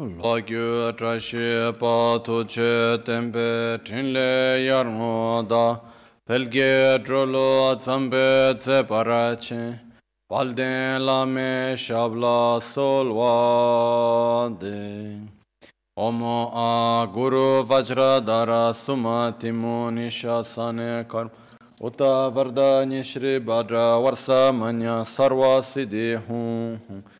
Lāgyū trāshī pātū chē tēmbē tīnlē yār ngōdā Pēlgē trōlō tsāmbē tsē parāchē Pāldēn lāmē shāblā sōlvādē Omo ā guru vajra dārā sumā tīmū nishā sāne karma Uta vardāni shri bādrā varsā mañā sarvā siddhi hūm hūm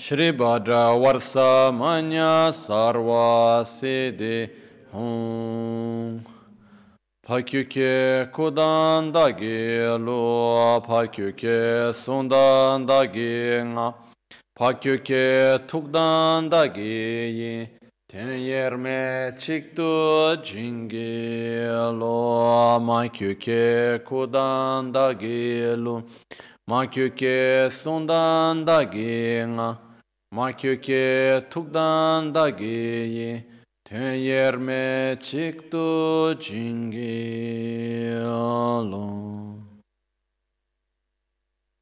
Sumati Munish Shri Bhadra Varsa Manya Sarva Siddhi Hum Pakyuke Kudan Dagi Lu Pakyuke Sundan Dagi Nga 마큐케 툭단다기 테예르메 직도 징기로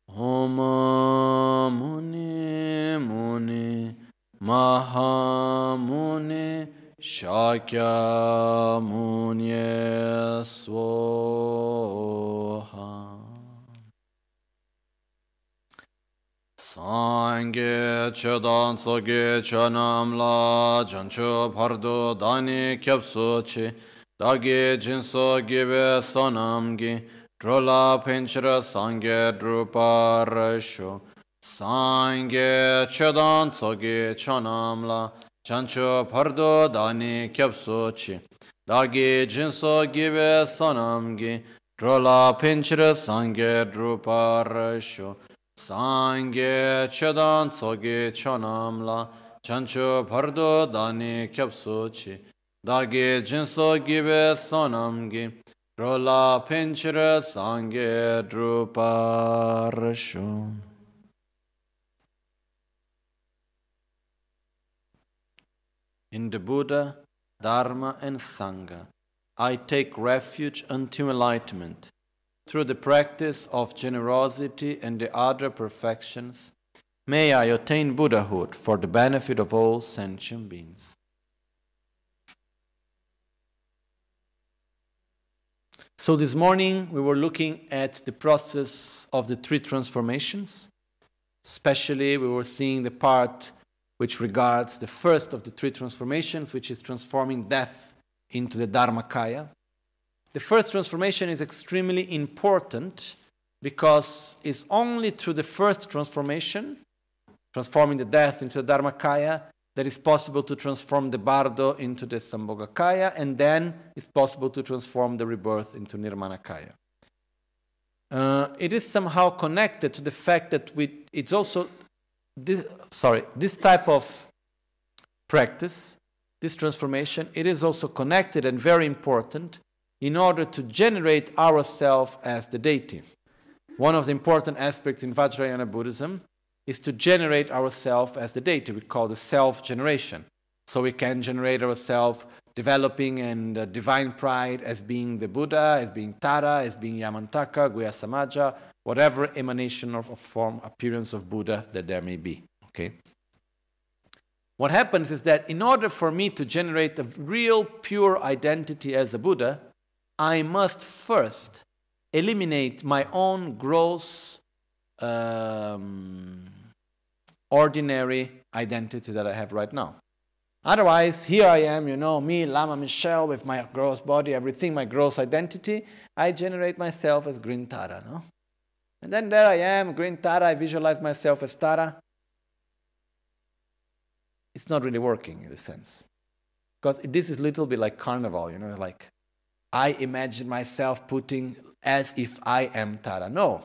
오마 무니 무니 마하 무니 샤캬 무니 스와하 changi chedan tsogi chanamla chanchu pardu dani kyabsu chi. Dagi jinsu gibe sonamgi drola pinchira sangi drupa rashu sangi chedan tsogi chanamla chanchu pardu dani kyabsu chi. Dagi jinsu gibe sonamgi drola pinchira sangi drupa rashu Sangye chedan tsoge chonamla chancho pardo dani kyapso chi dagi jinso gibe sonamgi rola pinchira sangye druparshu In the Buddha, Dharma and Sangha, I take refuge until enlightenment through the practice of generosity and the other perfections, may I attain Buddhahood for the benefit of all sentient beings. So, this morning we were looking at the process of the three transformations. Especially, we were seeing the part which regards the first of the three transformations, which is transforming death into the Dharmakaya. The first transformation is extremely important because it's only through the first transformation, transforming the death into the Dharmakaya, that it's possible to transform the Bardo into the Sambhogakaya, and then it's possible to transform the rebirth into Nirmanakaya. Uh, it is somehow connected to the fact that we, it's also, this, sorry, this type of practice, this transformation, it is also connected and very important in order to generate ourselves as the deity. One of the important aspects in Vajrayana Buddhism is to generate ourselves as the deity. We call the self generation. So we can generate ourselves developing and uh, divine pride as being the Buddha, as being Tara, as being Yamantaka, Guhya Samaja, whatever emanation or form, appearance of Buddha that there may be. Okay? What happens is that in order for me to generate a real pure identity as a Buddha, I must first eliminate my own gross, um, ordinary identity that I have right now. Otherwise, here I am, you know, me, Lama Michel, with my gross body, everything, my gross identity. I generate myself as Green Tara, no? And then there I am, Green Tara, I visualize myself as Tara. It's not really working in a sense. Because this is a little bit like carnival, you know, like I imagine myself putting as if I am Tara. No,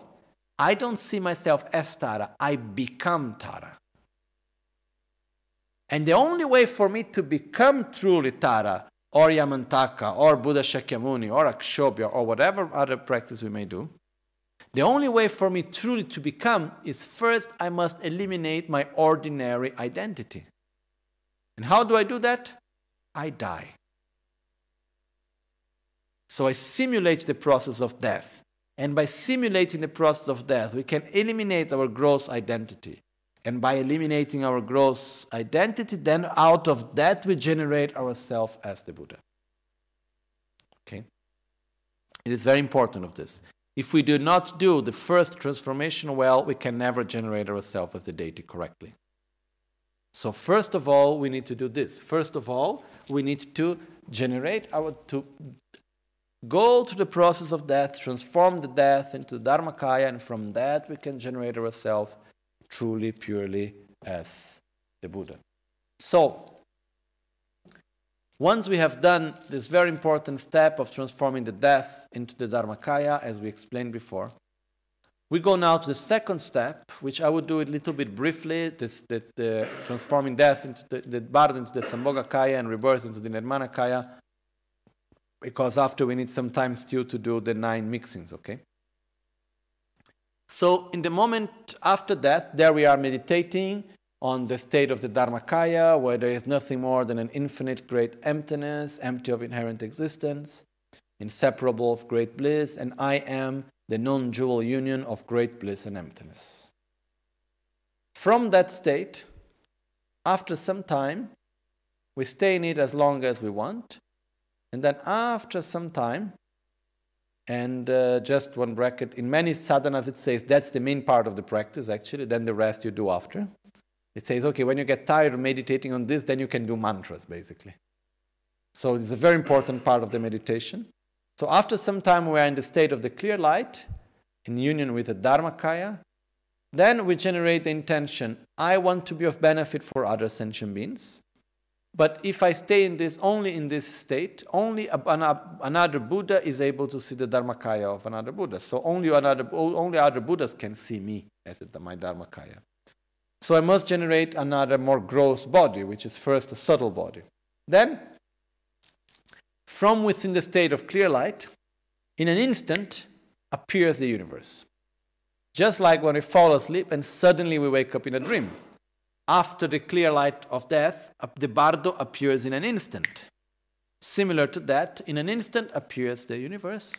I don't see myself as Tara. I become Tara. And the only way for me to become truly Tara, or Yamantaka, or Buddha Shakyamuni, or Akshobhya, or whatever other practice we may do, the only way for me truly to become is first I must eliminate my ordinary identity. And how do I do that? I die. So I simulate the process of death. And by simulating the process of death, we can eliminate our gross identity. And by eliminating our gross identity, then out of that we generate ourselves as the Buddha. Okay? It is very important of this. If we do not do the first transformation well, we can never generate ourselves as the deity correctly. So first of all, we need to do this. First of all, we need to generate our to go through the process of death, transform the death into the Dharmakaya, and from that we can generate ourselves truly, purely as the Buddha. So, once we have done this very important step of transforming the death into the Dharmakaya, as we explained before, we go now to the second step, which I would do it a little bit briefly, this, the, transforming death into the, the into the Sambhogakaya and rebirth into the Nirmanakaya, because after we need some time still to do the nine mixings, okay? So in the moment after that, there we are meditating on the state of the Dharmakaya, where there is nothing more than an infinite great emptiness, empty of inherent existence, inseparable of great bliss, and I am the non dual union of great bliss and emptiness. From that state, after some time, we stay in it as long as we want, and then after some time, and uh, just one bracket, in many sadhanas it says that's the main part of the practice actually, then the rest you do after. It says, okay, when you get tired of meditating on this, then you can do mantras, basically. So it's a very important part of the meditation. So after some time we are in the state of the clear light, in union with the Dharmakaya, then we generate the intention, I want to be of benefit for other sentient beings. But if I stay in this only in this state, only another Buddha is able to see the Dharmakaya of another Buddha. So only another only other Buddhas can see me as my Dharmakaya. So I must generate another more gross body, which is first a subtle body. Then, from within the state of clear light, in an instant appears the universe. Just like when we fall asleep and suddenly we wake up in a dream. After the clear light of death, the bardo appears in an instant. Similar to that, in an instant appears the universe.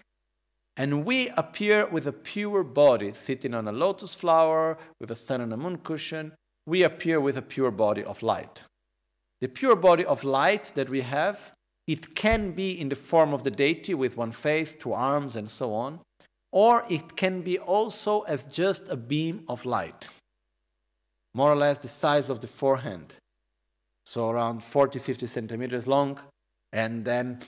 And we appear with a pure body, sitting on a lotus flower, with a sun and a moon cushion. We appear with a pure body of light. The pure body of light that we have, it can be in the form of the deity with one face, two arms, and so on, or it can be also as just a beam of light, more or less the size of the forehand, so around 40, 50 centimeters long, and then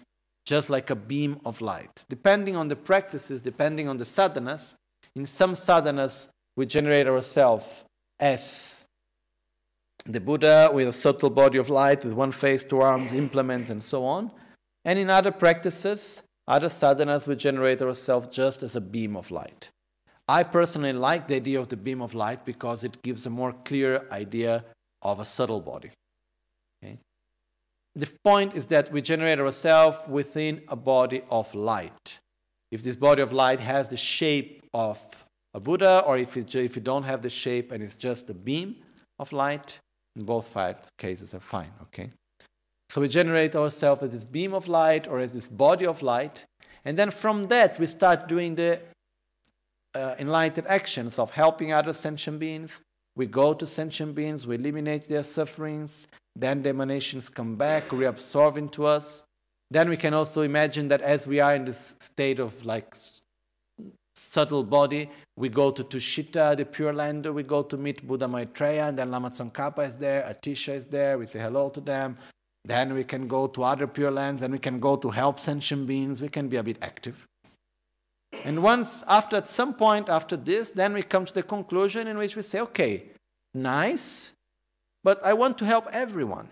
just like a beam of light. Depending on the practices, depending on the sadhanas, in some sadhanas we generate ourselves as the Buddha with a subtle body of light, with one face, two arms, implements, and so on. And in other practices, other sadhanas, we generate ourselves just as a beam of light. I personally like the idea of the beam of light because it gives a more clear idea of a subtle body the point is that we generate ourselves within a body of light. If this body of light has the shape of a Buddha, or if if you don't have the shape and it's just a beam of light, in both cases are fine, okay? So we generate ourselves as this beam of light or as this body of light, and then from that we start doing the uh, enlightened actions of helping other sentient beings. We go to sentient beings, we eliminate their sufferings, then the emanations come back, reabsorb into us. Then we can also imagine that as we are in this state of like subtle body, we go to Tushita, the Pure Lander, we go to meet Buddha Maitreya, and then Lama Tsongkhapa is there, Atisha is there, we say hello to them. Then we can go to other Pure Lands, and we can go to help sentient beings, we can be a bit active. And once, after at some point after this, then we come to the conclusion in which we say, okay, nice, but I want to help everyone.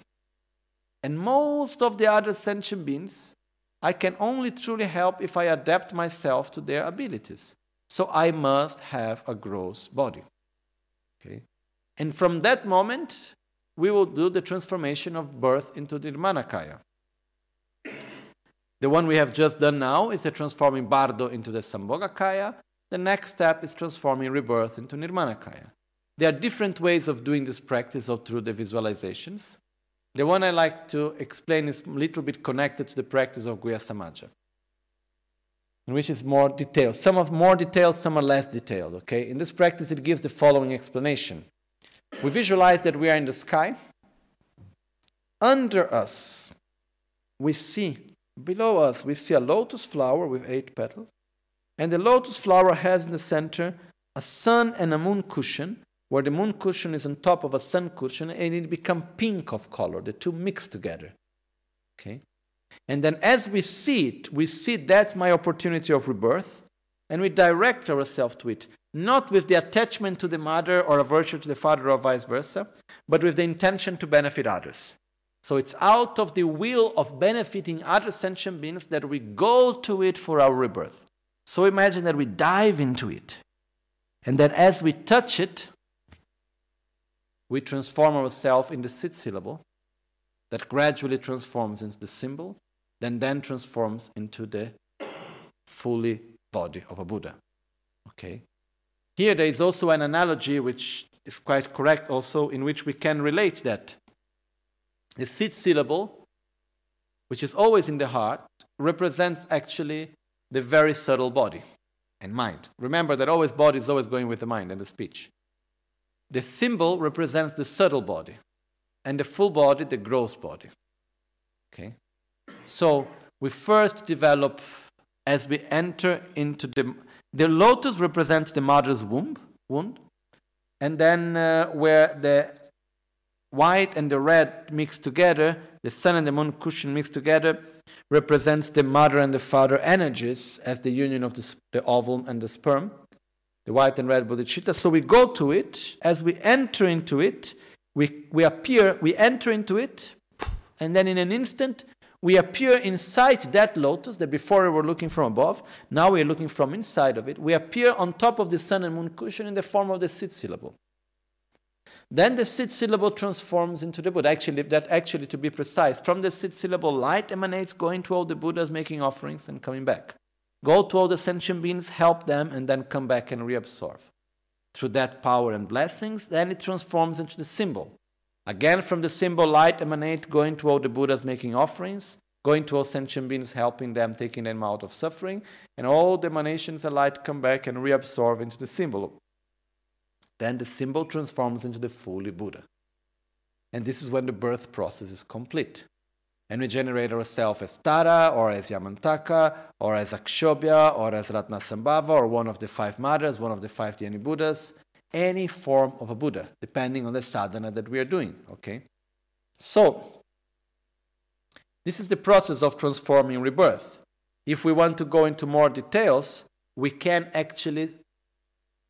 And most of the other sentient beings, I can only truly help if I adapt myself to their abilities. So I must have a gross body. Okay? And from that moment, we will do the transformation of birth into the Nirmanakaya. The one we have just done now is the transforming Bardo into the Sambhogakaya. The next step is transforming rebirth into Nirmanakaya. There are different ways of doing this practice or through the visualizations. The one I like to explain is a little bit connected to the practice of Guhya Samaja, which is more detailed. Some are more detailed, some are less detailed. Okay, in this practice, it gives the following explanation: We visualize that we are in the sky. Under us, we see below us we see a lotus flower with eight petals, and the lotus flower has in the center a sun and a moon cushion where the moon cushion is on top of a sun cushion and it becomes pink of color the two mix together. Okay? And then as we see it we see that's my opportunity of rebirth and we direct ourselves to it not with the attachment to the mother or aversion to the father or vice versa but with the intention to benefit others so it's out of the will of benefiting other sentient beings that we go to it for our rebirth so imagine that we dive into it and then as we touch it we transform ourselves in the sit syllable that gradually transforms into the symbol, then then transforms into the fully body of a Buddha. Okay? Here there is also an analogy which is quite correct also in which we can relate that. The sit syllable, which is always in the heart, represents actually the very subtle body and mind. Remember that always body is always going with the mind and the speech. The symbol represents the subtle body, and the full body, the gross body. Okay? So we first develop as we enter into the the lotus represents the mother's womb wound, and then uh, where the white and the red mixed together, the sun and the moon cushion mixed together, represents the mother and the father energies as the union of the, the ovum and the sperm the white and red bodhicitta. So we go to it. As we enter into it, we, we appear, we enter into it, and then in an instant, we appear inside that lotus that before we were looking from above. Now we are looking from inside of it. We appear on top of the sun and moon cushion in the form of the sit syllable. Then the sit syllable transforms into the Buddha. Actually, that actually, to be precise, from the sit syllable, light emanates, going to all the Buddhas, making offerings, and coming back. Go to all the sentient beings, help them, and then come back and reabsorb. Through that power and blessings, then it transforms into the symbol. Again, from the symbol, light emanate, going to all the Buddhas making offerings, going to all sentient beings, helping them, taking them out of suffering, and all the emanations of light come back and reabsorb into the symbol. Then the symbol transforms into the fully Buddha. And this is when the birth process is complete and we generate ourselves as Tara or as Yamantaka or as Akshobhya or as Ratnasambhava or one of the five mothers, one of the five Dhyani Buddhas, any form of a Buddha, depending on the sadhana that we are doing. Okay? So, this is the process of transforming rebirth. If we want to go into more details, we can actually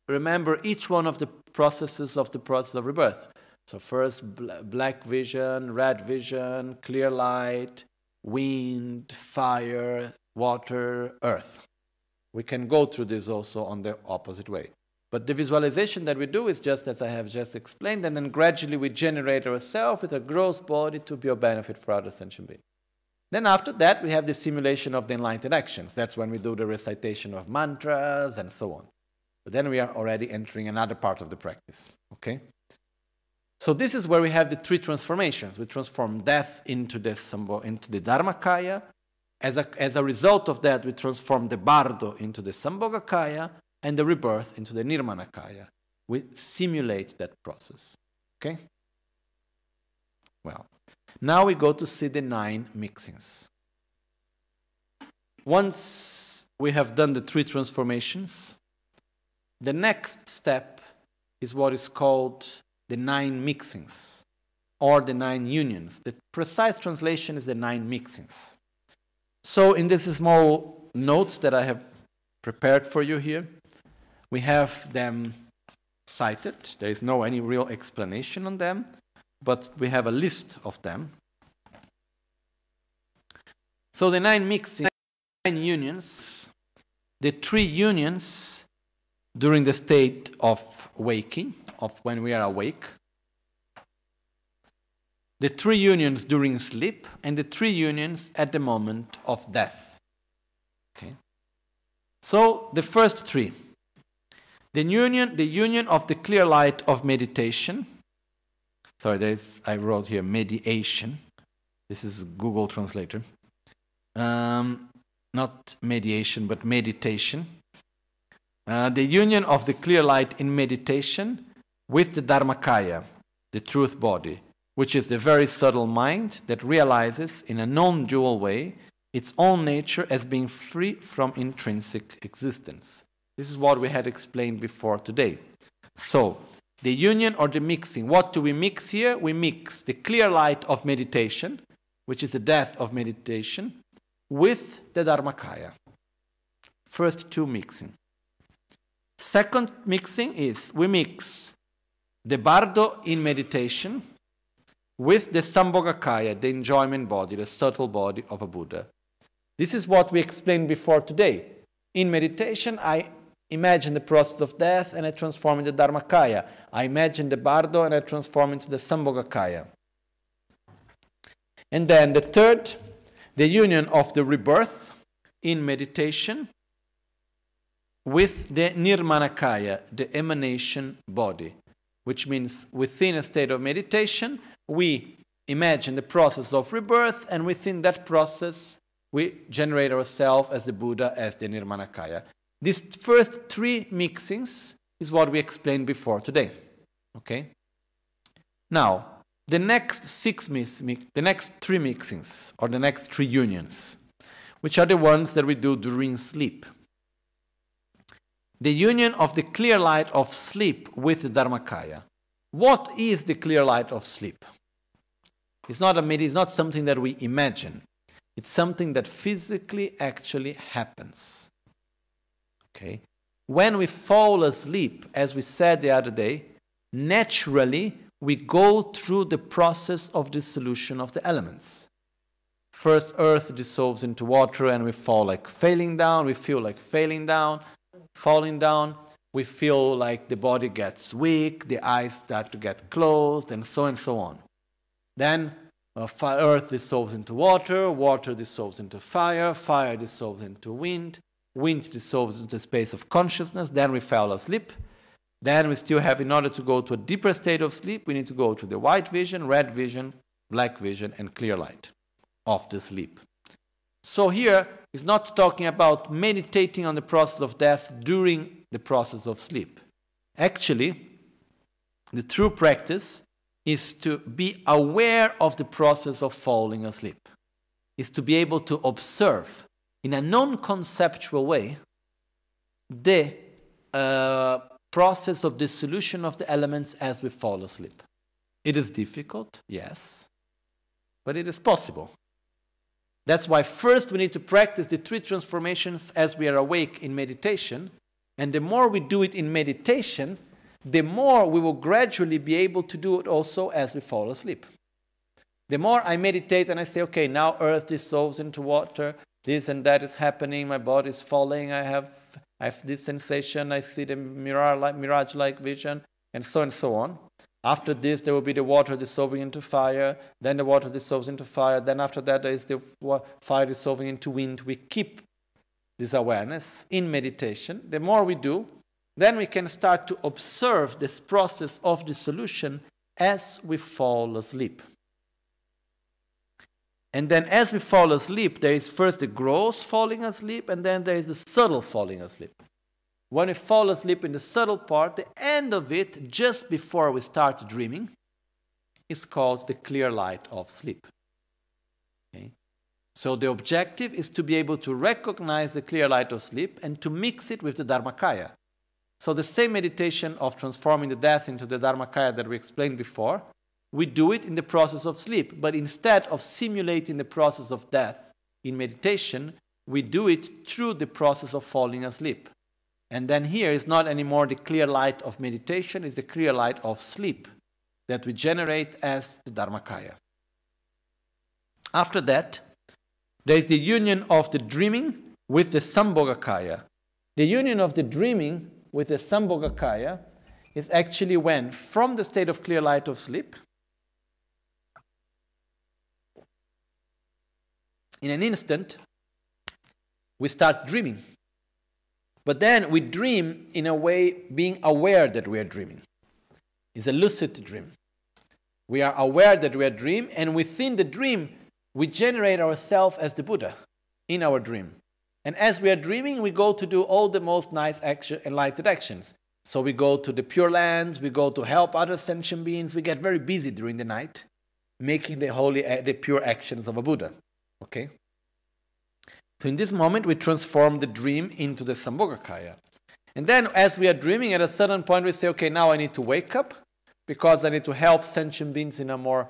remember each one of the processes of the process of rebirth. So first bl black vision, red vision, clear light, wind, fire, water, earth. We can go through this also on the opposite way. But the visualization that we do is just as I have just explained, and then gradually we generate ourselves with a gross body to be of benefit for other sentient beings. Then after that, we have the simulation of the enlightened actions. That's when we do the recitation of mantras and so on. But then we are already entering another part of the practice. Okay? So this is where we have the three transformations. We transform death into the, into the Dharmakaya. As a, as a result of that, we transform the Bardo into the Sambhogakaya and the rebirth into the Nirmanakaya. We simulate that process. Okay? Well, now we go to see the nine mixings. Once we have done the three transformations, the next step is what is called the nine mixings or the nine unions. The precise translation is the nine mixings. So in this small notes that I have prepared for you here, we have them cited. There is no any real explanation on them, but we have a list of them. So the nine mixings, nine unions, the three unions during the state of waking, of when we are awake. the three unions during sleep, and the three unions at the moment of death. Okay. So the first three. The union, the union of the clear light of meditation. Sorry, there is, I wrote here mediation. This is Google Translator. Um, not mediation, but meditation. Uh, the union of the clear light in meditation with the Dharmakaya, the truth body, which is the very subtle mind that realizes in a non dual way its own nature as being free from intrinsic existence. This is what we had explained before today. So, the union or the mixing. What do we mix here? We mix the clear light of meditation, which is the death of meditation, with the Dharmakaya. First two mixing. Second mixing is we mix the bardo in meditation with the Sambhogakaya, the enjoyment body, the subtle body of a Buddha. This is what we explained before today. In meditation, I imagine the process of death and I transform into the Dharmakaya. I imagine the bardo and I transform into the Sambhogakaya. And then the third, the union of the rebirth in meditation with the Nirmanakaya, the emanation body, which means within a state of meditation, we imagine the process of rebirth, and within that process, we generate ourselves as the Buddha, as the Nirmanakaya. These first three mixings is what we explained before today. Okay? Now, the next six mix, the next three mixings, or the next three unions, which are the ones that we do during sleep. The union of the clear light of sleep with the Dharmakaya. What is the clear light of sleep? It's not, a, it's not something that we imagine. It's something that physically actually happens. Okay? When we fall asleep, as we said the other day, naturally we go through the process of dissolution of the elements. First, earth dissolves into water and we fall like falling down, we feel like falling down, falling down we feel like the body gets weak, the eyes start to get closed, and so and so on. Then uh, earth dissolves into water, water dissolves into fire, fire dissolves into wind, wind dissolves into the space of consciousness, then we fall asleep. Then we still have, in order to go to a deeper state of sleep, we need to go to the white vision, red vision, black vision, and clear light of the sleep. So here is not talking about meditating on the process of death during the process of sleep. Actually, the true practice is to be aware of the process of falling asleep, is to be able to observe in a non conceptual way the uh, process of dissolution of the elements as we fall asleep. It is difficult, yes, but it is possible. That's why first we need to practice the three transformations as we are awake in meditation. And the more we do it in meditation, the more we will gradually be able to do it also as we fall asleep. The more I meditate and I say, okay, now earth dissolves into water, this and that is happening, my body is falling, I have, I have this sensation, I see the mirage like vision, and so and so on. After this, there will be the water dissolving into fire, then the water dissolves into fire, then after that, there is the fire dissolving into wind. We keep this awareness in meditation, the more we do, then we can start to observe this process of dissolution as we fall asleep. And then as we fall asleep, there is first the gross falling asleep, and then there is the subtle falling asleep. When we fall asleep in the subtle part, the end of it, just before we start dreaming, is called the clear light of sleep. Okay? So the objective is to be able to recognize the clear light of sleep and to mix it with the Dharmakaya. So the same meditation of transforming the death into the Dharmakaya that we explained before, we do it in the process of sleep. But instead of simulating the process of death in meditation, we do it through the process of falling asleep. And then here is not anymore the clear light of meditation, it's the clear light of sleep that we generate as the Dharmakaya. After that, there is the union of the dreaming with the Sambhogakaya. The union of the dreaming with the Sambhogakaya is actually when, from the state of clear light of sleep, in an instant, we start dreaming. But then we dream in a way being aware that we are dreaming. It's a lucid dream. We are aware that we are dream, and within the dream, we generate ourselves as the Buddha in our dream. And as we are dreaming, we go to do all the most nice action, enlightened actions. So we go to the Pure Lands, we go to help other sentient beings. We get very busy during the night, making the holy, the pure actions of a Buddha. Okay. So in this moment, we transform the dream into the Sambhogakaya. And then, as we are dreaming, at a certain point, we say, okay, now I need to wake up because I need to help sentient beings in a more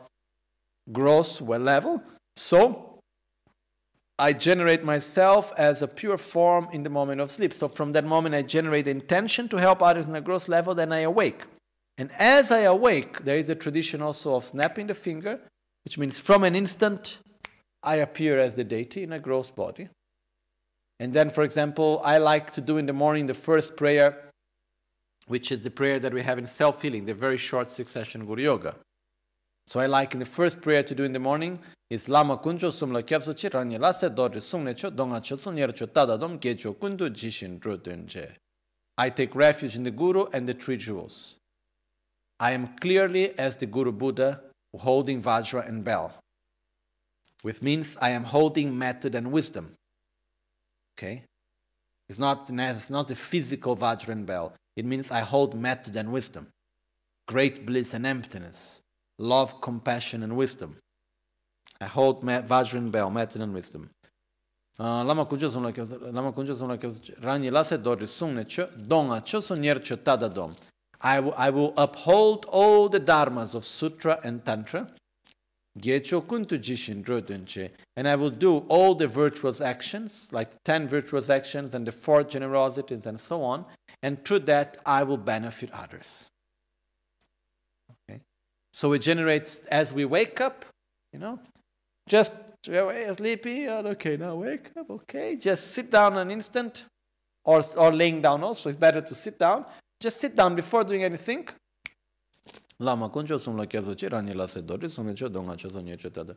gross level. So I generate myself as a pure form in the moment of sleep. So from that moment, I generate intention to help others in a gross level, then I awake. And as I awake, there is a tradition also of snapping the finger, which means from an instant, I appear as the deity in a gross body. And then, for example, I like to do in the morning the first prayer, which is the prayer that we have in self healing, the very short succession Guru Yoga. So I like in the first prayer to do in the morning is Lama Kunjo Sumla Kyapso Chi Lase Dodri Sungne Cho Donga Cho Sunyer Cho Tada Dom Gecho Kundu Jishin Drudunje. I take refuge in the Guru and the three jewels. I am clearly as the Guru Buddha holding Vajra and bell, which means I am holding method and wisdom. Okay? It's not, it's not the physical Vajra and bell. It means I hold method and wisdom, great bliss and emptiness love, compassion, and wisdom. I hold Vajran bell, method and wisdom. Uh, lama kunjo son like rani lase dori sungne cho donga cho son yer cho tada dom. I will uphold all the dharmas of sutra and tantra. Gecho kuntu jishin drodenche. And I will do all the virtuous actions, like the ten virtuous actions and the four generosities and so on. And through that, I will benefit others. Okay? So it generates as we wake up, you know, just sleepy, okay, now wake up, okay, just sit down an instant, or, or laying down also. It's better to sit down. Just sit down before doing anything. Lama kuncho sumla kyabso chi rani la se dori sume cho donga cho so nye cho tada.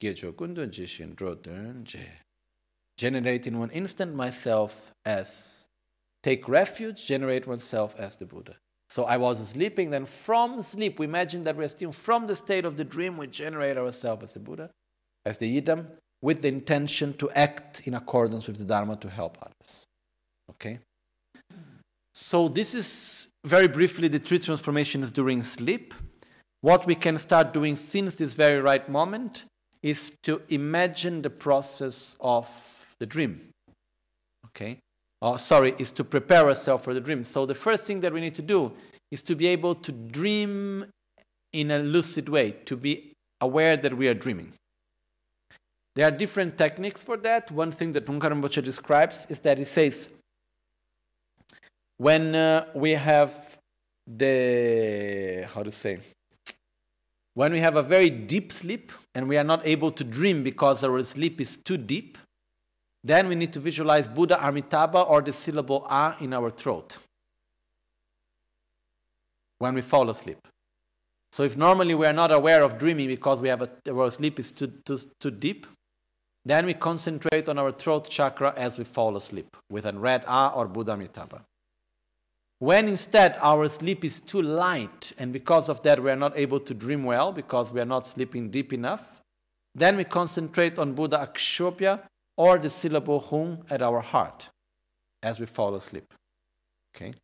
Gyecho kundun chi shin dro je. Generate in one instant myself as, take refuge, generate oneself as the Buddha. So I was sleeping, then from sleep, we imagine that we're still from the state of the dream, we generate ourselves as the Buddha, as the Yidam, with the intention to act in accordance with the Dharma to help others. Okay? So this is very briefly the three transformations during sleep. What we can start doing since this very right moment is to imagine the process of the dream. Okay? oh, sorry, is to prepare ourselves for the dream. So the first thing that we need to do is to be able to dream in a lucid way, to be aware that we are dreaming. There are different techniques for that. One thing that Rinpoche describes is that he says, when uh, we have the, how to say, when we have a very deep sleep and we are not able to dream because our sleep is too deep, then we need to visualize Buddha Amitabha or the syllable A in our throat when we fall asleep. So if normally we are not aware of dreaming because we have a, our sleep is too, too, too deep, then we concentrate on our throat chakra as we fall asleep with a red A or Buddha Amitabha. When instead our sleep is too light and because of that we are not able to dream well because we are not sleeping deep enough, then we concentrate on Buddha Akshobhya or the syllable hum at our heart as we fall asleep. Okay?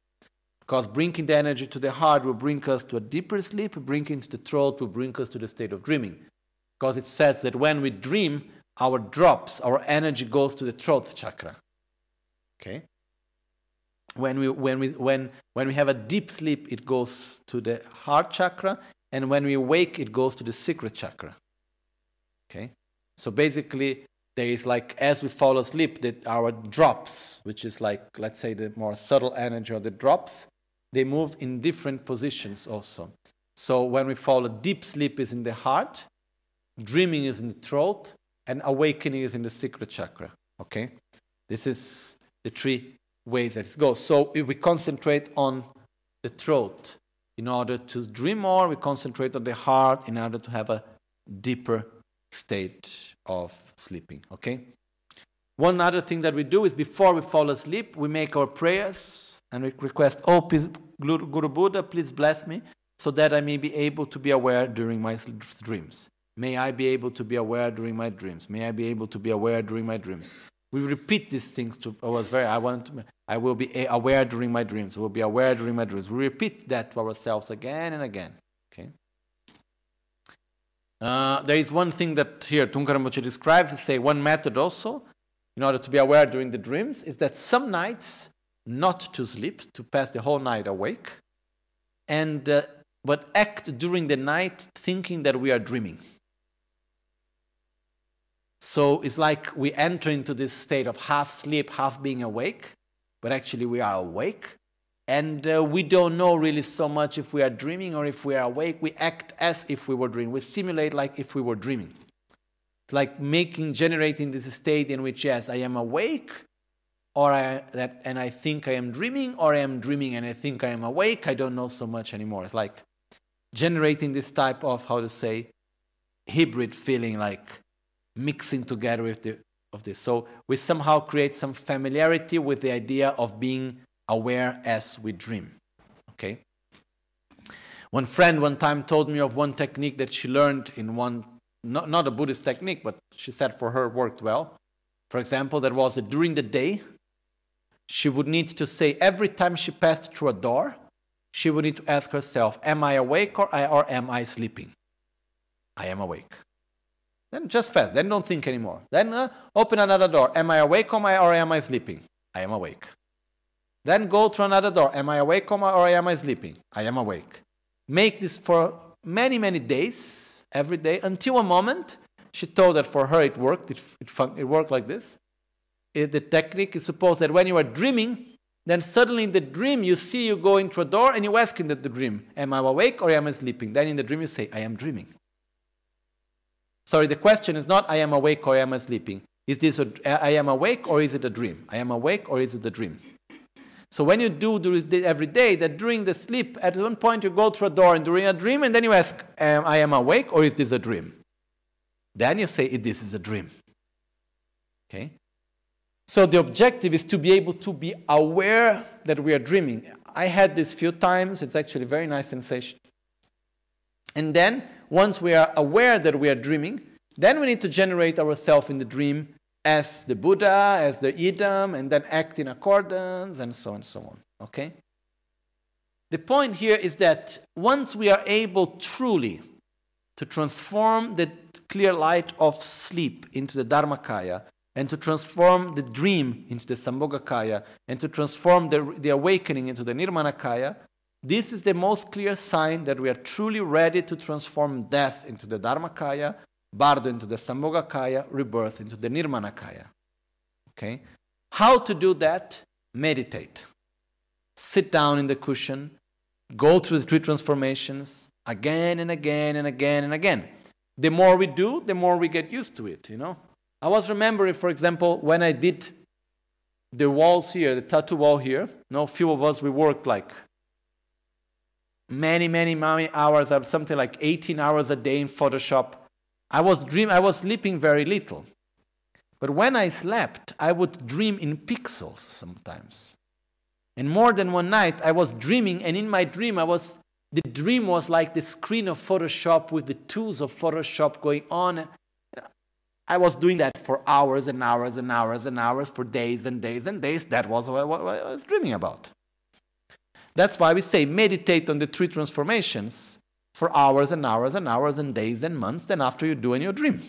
Because bringing the energy to the heart will bring us to a deeper sleep, bringing to the throat will bring us to the state of dreaming. Because it says that when we dream, our drops, our energy goes to the throat chakra. Okay? When we, when, we, when, when we have a deep sleep, it goes to the heart chakra, and when we wake, it goes to the secret chakra. Okay? So basically, there is like as we fall asleep that our drops which is like let's say the more subtle energy or the drops they move in different positions also so when we fall a deep sleep is in the heart dreaming is in the throat and awakening is in the secret chakra okay this is the three ways that it goes so if we concentrate on the throat in order to dream more we concentrate on the heart in order to have a deeper state of sleeping. Okay? One other thing that we do is before we fall asleep, we make our prayers and we request, Oh, please, Guru Buddha, please bless me so that I may be able to be aware during my dreams. May I be able to be aware during my dreams. May I be able to be aware during my dreams. We repeat these things to was very I want I will be aware during my dreams. I will be aware during my dreams. We repeat that to ourselves again and again. Okay. Uh, there is one thing that here Rinpoche describes. Say one method also, in order to be aware during the dreams, is that some nights not to sleep, to pass the whole night awake, and uh, but act during the night thinking that we are dreaming. So it's like we enter into this state of half sleep, half being awake, but actually we are awake. And uh, we don't know really so much if we are dreaming or if we are awake. We act as if we were dreaming. We simulate like if we were dreaming. It's like making, generating this state in which, yes, I am awake, or I, that, and I think I am dreaming, or I am dreaming and I think I am awake. I don't know so much anymore. It's like generating this type of, how to say, hybrid feeling like mixing together with the, of this. So we somehow create some familiarity with the idea of being aware as we dream. Okay? One friend one time told me of one technique that she learned in one, not, not a Buddhist technique, but she said for her worked well. For example, that was that during the day, she would need to say every time she passed through a door, she would need to ask herself, Am I awake or, or am I sleeping? I am awake. Then just fast. Then don't think anymore. Then uh, open another door. Am I awake or am I, or am I sleeping? I am awake. Then go to another door. Am I awake or am I sleeping? I am awake. Make this for many, many days, every day, until a moment she told that for her it worked. It, it, it worked like this. It, the technique is supposed that when you are dreaming, then suddenly in the dream you see you go into a door and you ask in the, the dream, Am I awake or am I sleeping? Then in the dream you say, I am dreaming. Sorry, the question is not I am awake or I am sleeping. Is this a, I am awake or is it a dream? I am awake or is it a dream? So when you do every day, that during the sleep, at one point you go through a door and during a dream, and then you ask, I am awake or is this a dream? Then you say, this is a dream. Okay? So the objective is to be able to be aware that we are dreaming. I had this few times. It's actually a very nice sensation. And then once we are aware that we are dreaming, then we need to generate ourselves in the dream as the Buddha, as the Yidam, and then act in accordance, and so on and so on. Okay? The point here is that once we are able truly to transform the clear light of sleep into the Dharmakaya, and to transform the dream into the Sambhogakaya, and to transform the, the awakening into the Nirmanakaya, this is the most clear sign that we are truly ready to transform death into the Dharmakaya, Bardo into the Sambhogakaya, rebirth into the Nirmanakaya. Okay? How to do that? Meditate. Sit down in the cushion, go through the three transformations again and again and again and again. The more we do, the more we get used to it, you know? I was remembering, for example, when I did the walls here, the tattoo wall here, you know, few of us, we worked like many, many, many hours, uh, something like 18 hours a day in Photoshop. I was dream, I was sleeping very little. But when I slept, I would dream in pixels sometimes. And more than one night, I was dreaming, and in my dream, I was the dream was like the screen of Photoshop with the tools of Photoshop going on. I was doing that for hours and hours and hours and hours, for days and days and days. That was what I was dreaming about. That's why we say meditate on the three transformations for hours and hours and hours and days and months than after you do in your dream.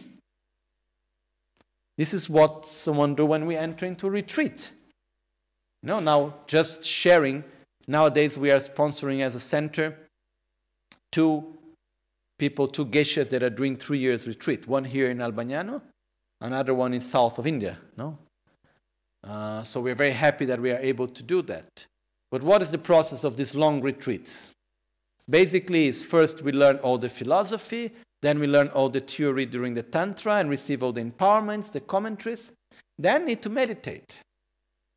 This is what someone do when we enter into retreat. You know, now just sharing. Nowadays we are sponsoring as a center two people, two geshes that are doing three years retreat. One here in Albagnano, another one in south of India. No, uh, so we're very happy that we are able to do that. But what is the process of these long retreats? Basically, is first we learn all the philosophy, then we learn all the theory during the Tantra and receive all the empowerments, the commentaries. Then need to meditate,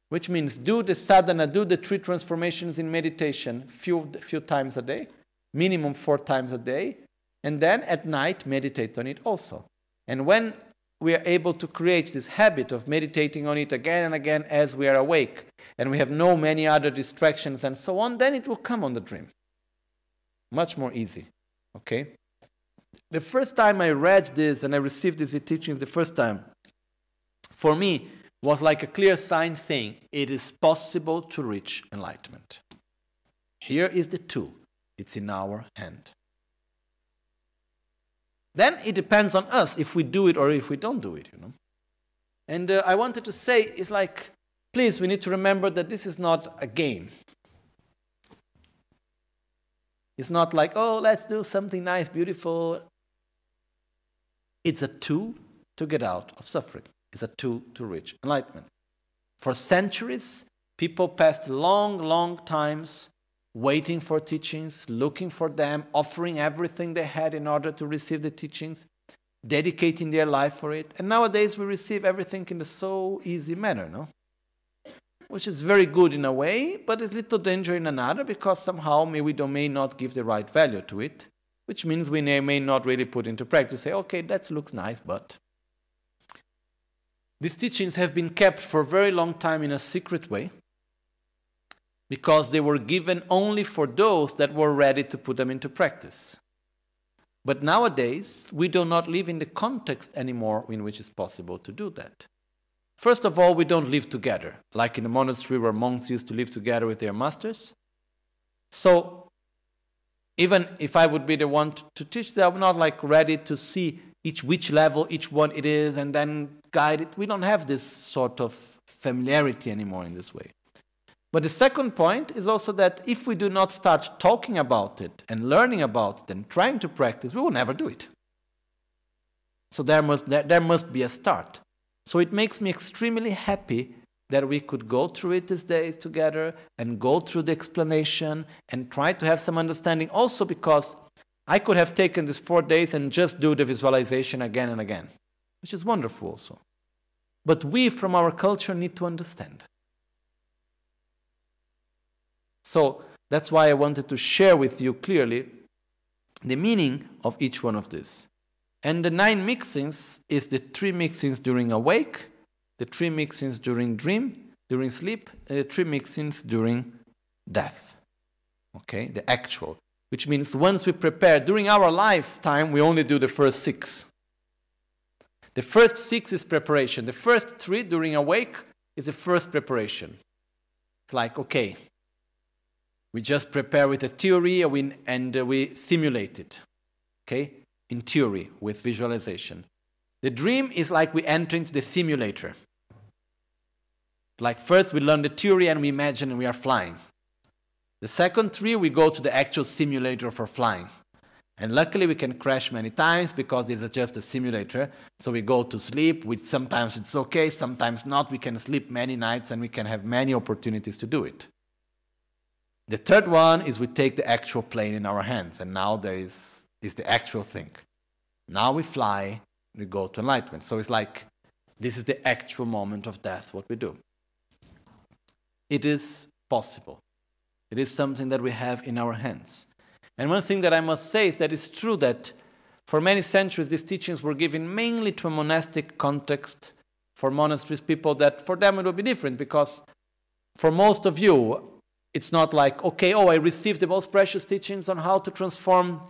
which means do the sadhana, do the three transformations in meditation few, few times a day, minimum four times a day, and then at night meditate on it also. And when we are able to create this habit of meditating on it again and again as we are awake, and we have no many other distractions and so on, then it will come on the dream. Much more easy. Okay? The first time I read this and I received these teachings the first time, for me, was like a clear sign saying it is possible to reach enlightenment. Here is the tool, it's in our hand. Then it depends on us if we do it or if we don't do it, you know. And uh, I wanted to say, it's like, please, we need to remember that this is not a game. It's not like, oh, let's do something nice, beautiful. It's a tool to get out of suffering It's a tool to reach enlightenment. For centuries, people passed long, long times waiting for teachings, looking for them, offering everything they had in order to receive the teachings, dedicating their life for it. And nowadays we receive everything in a so easy manner, no? Which is very good in a way, but a little danger in another because somehow maybe we may not give the right value to it, which means we may, may not really put into practice. Say, okay, that looks nice, but these teachings have been kept for a very long time in a secret way because they were given only for those that were ready to put them into practice. But nowadays, we do not live in the context anymore in which it's possible to do that. First of all, we don't live together, like in a monastery where monks used to live together with their masters. So, even if I would be the one to teach, I'm not like ready to see each which level each one it is and then guide it. We don't have this sort of familiarity anymore in this way. But the second point is also that if we do not start talking about it and learning about it and trying to practice, we will never do it. So there must, there, there must be a start. So it makes me extremely happy that we could go through it these days together and go through the explanation and try to have some understanding also because I could have taken these four days and just do the visualization again and again, which is wonderful also. But we from our culture need to understand. So that's why I wanted to share with you clearly the meaning of each one of these. And the nine mixings is the three mixings during awake, the three mixings during dream, during sleep, and the three mixings during death. Okay, the actual which means once we prepare during our lifetime, we only do the first six. The first six is preparation. The first three during awake is the first preparation. It's like, okay, we just prepare with a theory and uh, we simulate it. Okay? In theory, with visualization. The dream is like we enter into the simulator. Like first we learn the theory and we imagine we are flying. The second three, we go to the actual simulator for flying. And luckily, we can crash many times because it's just a simulator. So we go to sleep, which sometimes it's okay, sometimes not. We can sleep many nights and we can have many opportunities to do it. The third one is we take the actual plane in our hands, and now there is, is the actual thing. Now we fly, we go to enlightenment. So it's like this is the actual moment of death, what we do. It is possible. It is something that we have in our hands. And one thing that I must say is that it's true that for many centuries these teachings were given mainly to a monastic context for monasteries, people that for them it would be different because for most of you, it's not like, okay, oh, I received the most precious teachings on how to transform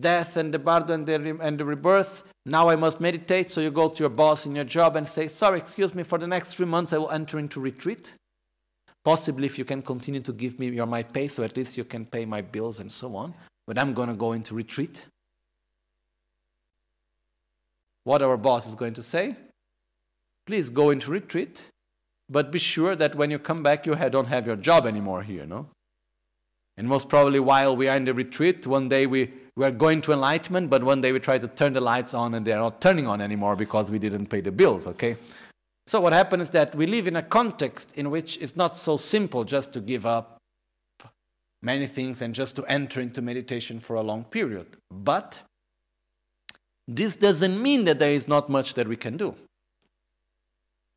death and the bardo and the, and the rebirth. Now I must meditate. So you go to your boss in your job and say, sorry, excuse me, for the next three months I will enter into retreat. Possibly if you can continue to give me your my pay, so at least you can pay my bills and so on. But I'm going to go into retreat. What our boss is going to say? Please go into retreat, but be sure that when you come back, you don't have your job anymore here, no? And most probably while we are in the retreat, one day we, we are going to enlightenment, but one day we try to turn the lights on and they're not turning on anymore because we didn't pay the bills, okay? So what happens is that we live in a context in which it's not so simple just to give up many things and just to enter into meditation for a long period. But this doesn't mean that there is not much that we can do.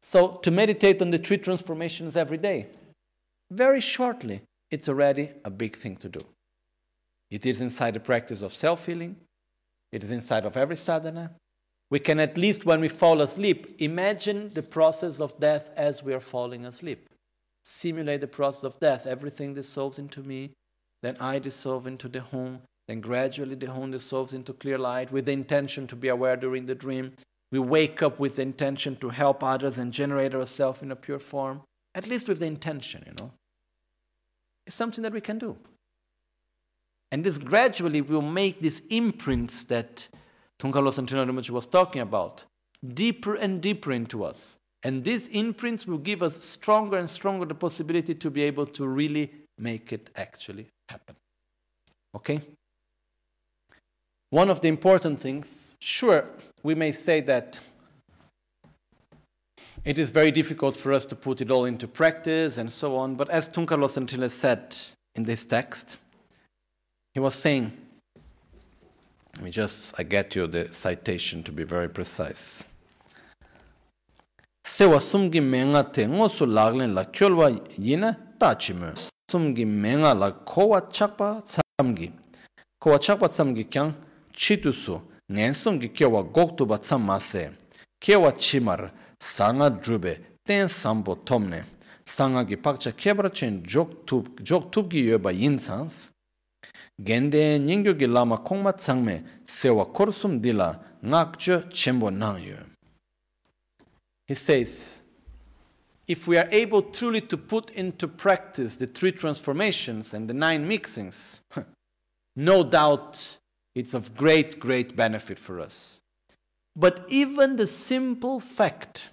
So to meditate on the three transformations every day, very shortly, it's already a big thing to do. It is inside the practice of self-healing. It is inside of every sadhana. we can at least, when we fall asleep, imagine the process of death as we are falling asleep. Simulate the process of death. Everything dissolves into me, then I dissolve into the home, then gradually the home dissolves into clear light with the intention to be aware during the dream. We wake up with the intention to help others and generate ourselves in a pure form, at least with the intention, you know. It's something that we can do. And this gradually will make these imprints that Dungkar Losang Trinley Rinpoche was talking about deeper and deeper into us. And these imprints will give us stronger and stronger the possibility to be able to really make it actually happen. Okay? One of the important things, sure, we may say that it is very difficult for us to put it all into practice and so on, but as Dungkar Losang said in this text, he was saying, let me just, I get you the citation to be very precise. sewa sumgi menga te ngosu laglen la kyolwa yina tachime. Sumgi menga la kowa chakpa tsamgi. Kowa chakpa tsamgi kyang He says, if we are able truly to put into practice the three transformations and the nine mixings, no doubt it's of great, great benefit for us. But even the simple fact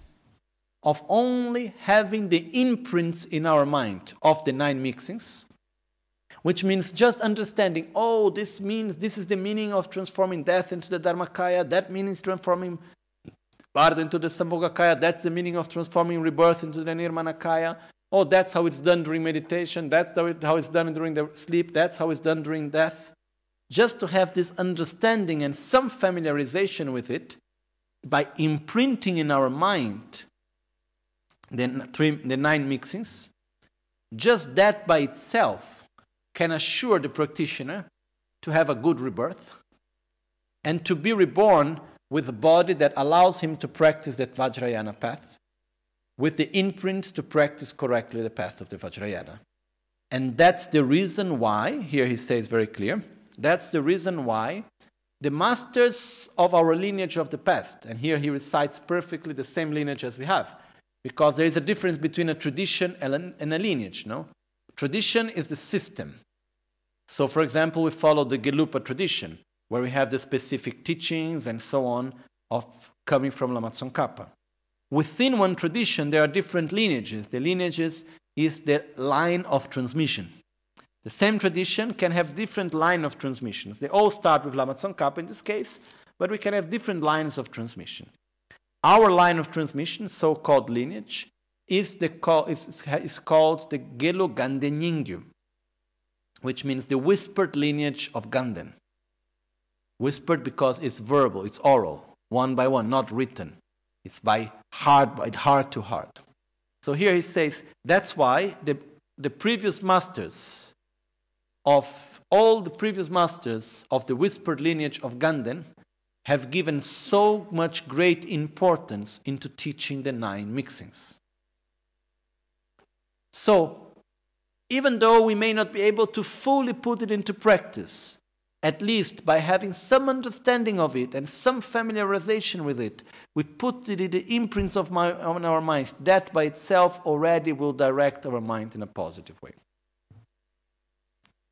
of only having the imprints in our mind of the nine mixings which means just understanding, oh, this means this is the meaning of transforming death into the Dharmakaya, that means transforming Bardo into the Sambhogakaya, that's the meaning of transforming rebirth into the Nirmanakaya. Oh, that's how it's done during meditation, that's how it's done during the sleep, that's how it's done during death. Just to have this understanding and some familiarization with it by imprinting in our mind the, three, the nine mixings, just that by itself can assure the practitioner to have a good rebirth and to be reborn with a body that allows him to practice that Vajrayana path, with the imprint to practice correctly the path of the Vajrayana. And that's the reason why, here he says very clear, that's the reason why the masters of our lineage of the past, and here he recites perfectly the same lineage as we have, because there is a difference between a tradition and a lineage, no? Tradition is the system. So, for example, we follow the Gelugpa tradition, where we have the specific teachings and so on of coming from Lama Tsongkhapa. Within one tradition, there are different lineages. The lineages is the line of transmission. The same tradition can have different line of transmissions. They all start with Lama Tsongkhapa in this case, but we can have different lines of transmission. Our line of transmission, so-called lineage, is, the, is, is called the Gelo Gande Nyingyu which means the whispered lineage of Ganden. Whispered because it's verbal, it's oral, one by one, not written. It's by heart, by heart to heart. So here he says that's why the, the previous masters of all the previous masters of the whispered lineage of Ganden have given so much great importance into teaching the nine mixings. So even though we may not be able to fully put it into practice, at least by having some understanding of it and some familiarization with it, we put it in the imprints of my, on our mind. That by itself already will direct our mind in a positive way.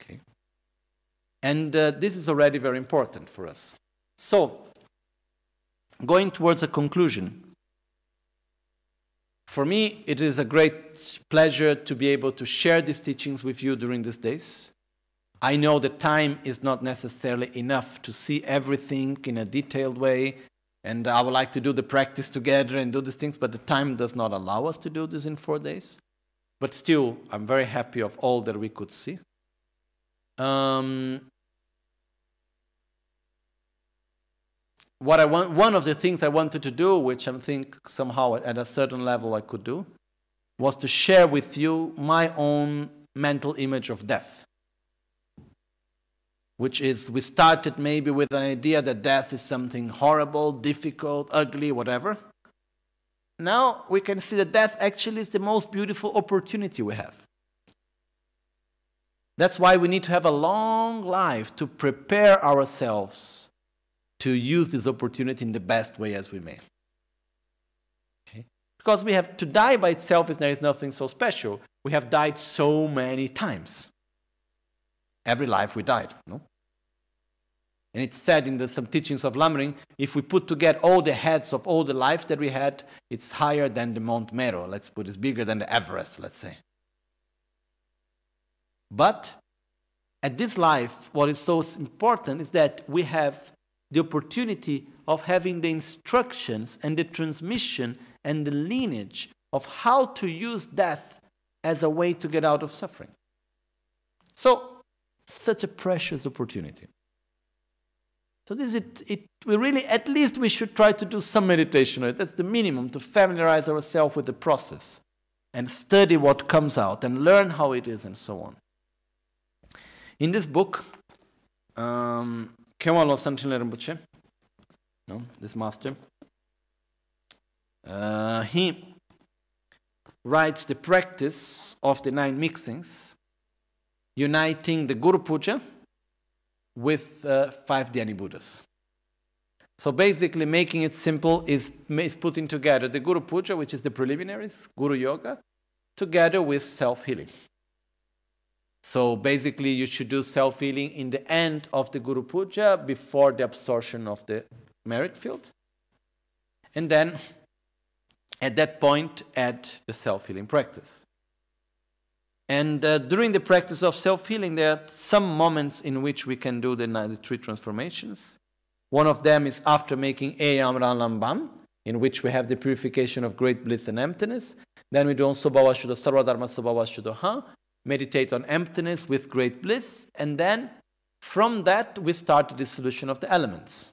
Okay. And uh, this is already very important for us. So, going towards a conclusion, for me, it is a great pleasure to be able to share these teachings with you during these days. I know that time is not necessarily enough to see everything in a detailed way, and I would like to do the practice together and do these things, but the time does not allow us to do this in four days. But still, I'm very happy of all that we could see. Um, what I want, one of the things I wanted to do, which I think somehow at a certain level I could do, was to share with you my own mental image of death. which is we started maybe with an idea that death is something horrible, difficult, ugly, whatever. Now we can see that death actually is the most beautiful opportunity we have. That's why we need to have a long life to prepare ourselves to use this opportunity in the best way as we may. Okay? Because we have to die by itself is there is nothing so special. We have died so many times. Every life we died, no? And it's said in the, some teachings of Lamrim, if we put together all the heads of all the lives that we had, it's higher than the Mount Meru. Let's put it bigger than the Everest, let's say. But at this life, what is so important is that we have the opportunity of having the instructions and the transmission and the lineage of how to use death as a way to get out of suffering. So, such a precious opportunity. So this it, it we really at least we should try to do some meditation. That's the minimum to familiarize ourselves with the process and study what comes out and learn how it is and so on. In this book, um, Losang Rinpoche, no, this master, uh, he writes the practice of the nine mixings, uniting the Guru Puja with uh, five Dhyani Buddhas. So basically, making it simple is, is putting together the Guru Puja, which is the preliminaries, Guru Yoga, together with self healing. So basically, you should do self healing in the end of the Guru Puja before the absorption of the merit field. And then at that point, add the self healing practice. And uh, during the practice of self healing, there are some moments in which we can do the 93 transformations. One of them is after making Eyam Lambam, in which we have the purification of great bliss and emptiness. Then we do Sobhava Shuddha Sarva Meditate on emptiness with great bliss, and then from that we start the dissolution of the elements.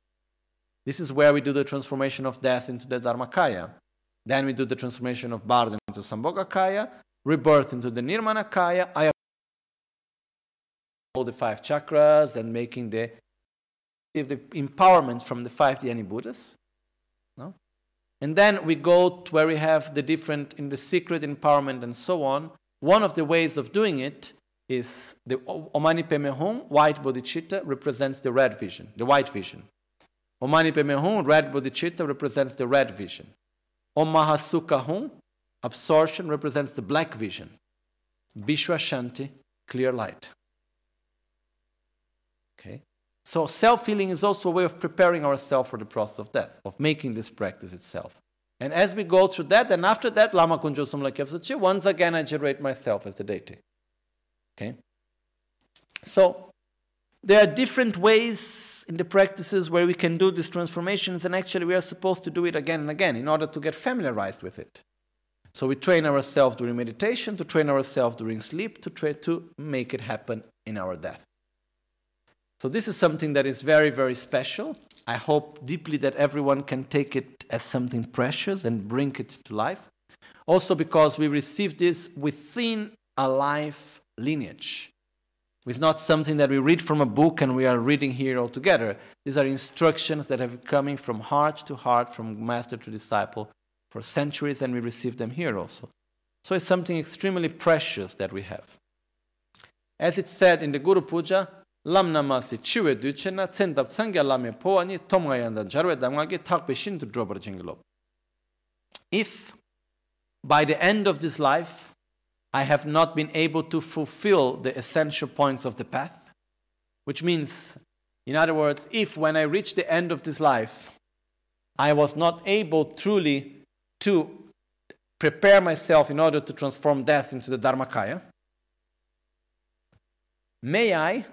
This is where we do the transformation of death into the Dharmakaya. Then we do the transformation of Bardo into Sambhogakaya, rebirth into the Nirmanakaya, I all the five chakras and making the, the empowerment from the five Dhyani Buddhas. No? And then we go to where we have the different in the secret empowerment and so on, one of the ways of doing it is the Omani Padme Hum, white bodhicitta, represents the red vision, the white vision. Omani Padme Hum, red bodhicitta, represents the red vision. Om Mahasukha Hum, absorption, represents the black vision. Vishwa Shanti, clear light. Okay? So self healing is also a way of preparing ourselves for the process of death, of making this practice itself. And as we go through that, and after that, Lama Kunjo Sumla Kyavsuchi, once again I generate myself as the deity. Okay? So, there are different ways in the practices where we can do these transformations, and actually we are supposed to do it again and again in order to get familiarized with it. So we train ourselves during meditation, to train ourselves during sleep, to try to make it happen in our death. So this is something that is very, very special. I hope deeply that everyone can take it as something precious and bring it to life. Also, because we receive this within a life lineage. It's not something that we read from a book and we are reading here all together. These are instructions that have coming from heart to heart, from master to disciple for centuries, and we receive them here also. So it's something extremely precious that we have. As it said in the Guru Puja, chiwe tomga yanda jarwe shintu drobar. If by the end of this life I have not been able to fulfill the essential points of the path, which means, in other words, if when I reach the end of this life I was not able truly to prepare myself in order to transform death into the Dharmakaya, may I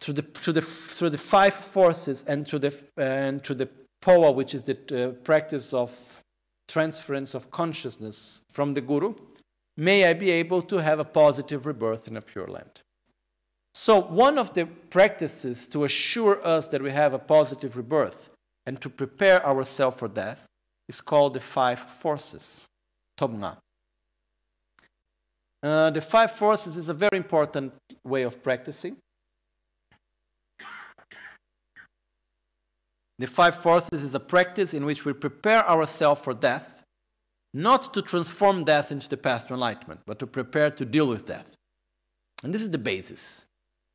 through the, through the, through the five forces and through the, and through the power, which is the uh, practice of transference of consciousness from the Guru, may I be able to have a positive rebirth in a pure land. So, one of the practices to assure us that we have a positive rebirth and to prepare ourselves for death is called the five forces, Tomga. Uh, the five forces is a very important way of practicing The five forces is a practice in which we prepare ourselves for death, not to transform death into the path to enlightenment, but to prepare to deal with death. And this is the basis.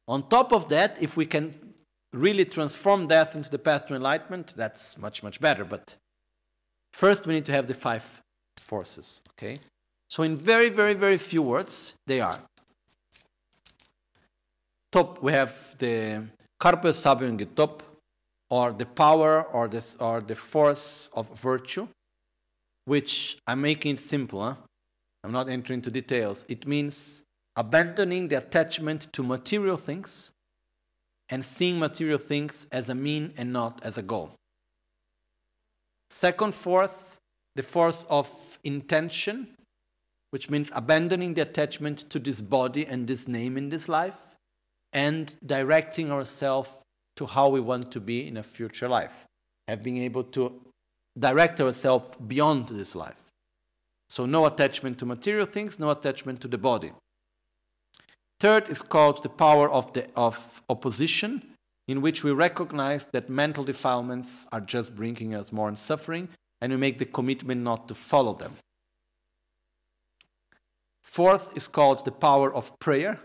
On top of that, if we can really transform death into the path to enlightenment, that's much, much better. But first, we need to have the five forces. Okay? So, in very, very, very few words, they are. Top, we have the carpe sapiens top, or the power or the, or the force of virtue, which I'm making it simple. Huh? I'm not entering into details. It means abandoning the attachment to material things and seeing material things as a mean and not as a goal. Second force, the force of intention, which means abandoning the attachment to this body and this name in this life and directing ourselves to how we want to be in a future life, have been able to direct ourselves beyond this life. So, no attachment to material things, no attachment to the body. Third is called the power of, the, of opposition, in which we recognize that mental defilements are just bringing us more suffering, and we make the commitment not to follow them. Fourth is called the power of prayer,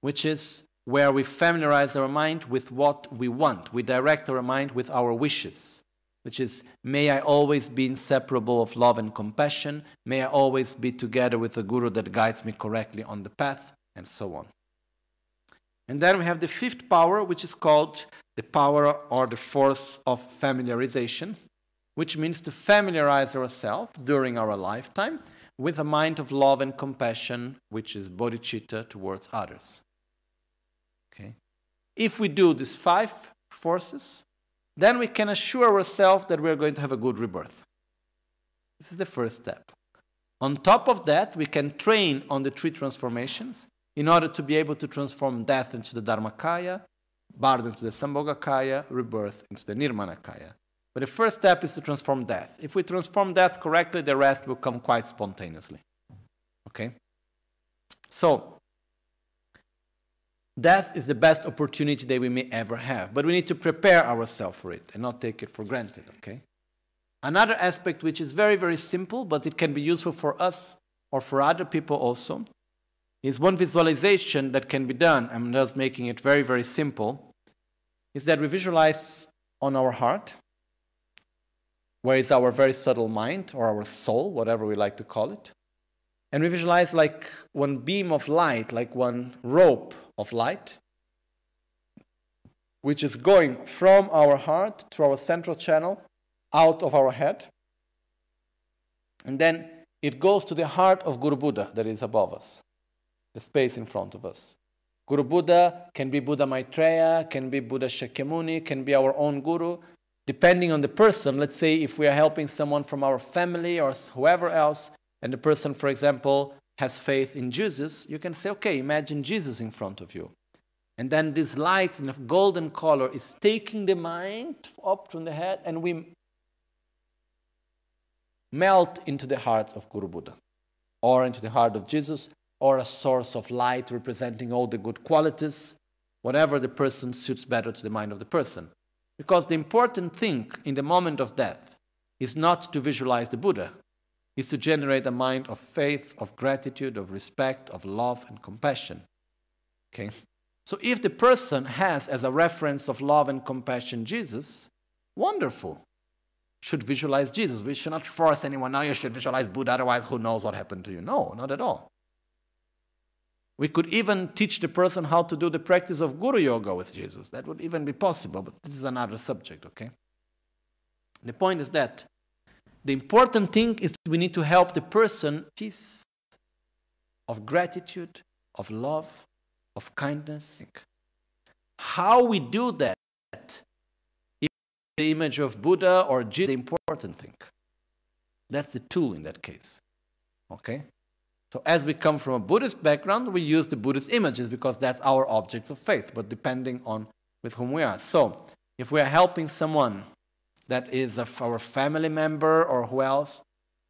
which is where we familiarize our mind with what we want. We direct our mind with our wishes, which is, may I always be inseparable of love and compassion. May I always be together with the guru that guides me correctly on the path, and so on. And then we have the fifth power, which is called the power or the force of familiarization, which means to familiarize ourselves during our lifetime with a mind of love and compassion, which is bodhicitta towards others. If we do these five forces, then we can assure ourselves that we are going to have a good rebirth. This is the first step. On top of that, we can train on the three transformations in order to be able to transform death into the Dharmakaya, birth into the Sambhogakaya, rebirth into the Nirmanakaya. But the first step is to transform death. If we transform death correctly, the rest will come quite spontaneously. Okay? So, Death is the best opportunity that we may ever have, but we need to prepare ourselves for it and not take it for granted, okay? Another aspect which is very, very simple, but it can be useful for us or for other people also, is one visualization that can be done. I'm just making it very, very simple. Is that we visualize on our heart, where is our very subtle mind or our soul, whatever we like to call it. And we visualize like one beam of light, like one rope of light, which is going from our heart to our central channel out of our head. And then it goes to the heart of Guru Buddha that is above us, the space in front of us. Guru Buddha can be Buddha Maitreya, can be Buddha Shakyamuni, can be our own guru, depending on the person. Let's say if we are helping someone from our family or whoever else, and the person, for example, has faith in Jesus, you can say, okay, imagine Jesus in front of you. And then this light in a golden color is taking the mind up from the head, and we melt into the heart of Guru Buddha, or into the heart of Jesus, or a source of light representing all the good qualities, whatever the person suits better to the mind of the person. Because the important thing in the moment of death is not to visualize the Buddha, is to generate a mind of faith, of gratitude, of respect, of love, and compassion. Okay? So if the person has as a reference of love and compassion Jesus, wonderful. Should visualize Jesus. We should not force anyone, now you should visualize Buddha, otherwise, who knows what happened to you? No, not at all. We could even teach the person how to do the practice of Guru Yoga with Jesus. That would even be possible, but this is another subject, okay? The point is that the important thing is we need to help the person peace of gratitude, of love, of kindness. How we do that the image of Buddha or the important thing. That's the tool in that case. Okay? So as we come from a Buddhist background, we use the Buddhist images because that's our objects of faith, but depending on with whom we are. So if we are helping someone that is our family member or who else,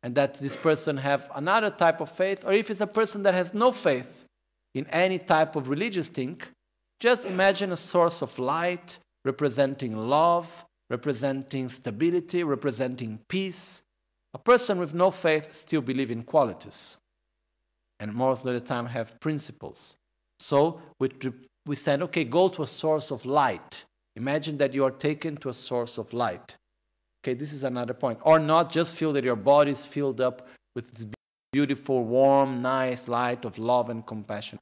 and that this person have another type of faith, or if it's a person that has no faith in any type of religious thing, just imagine a source of light representing love, representing stability, representing peace. A person with no faith still believe in qualities and most of the time have principles. So we, we said, okay, go to a source of light. Imagine that you are taken to a source of light. Okay, this is another point. Or not just feel that your body is filled up with this beautiful, warm, nice light of love and compassion.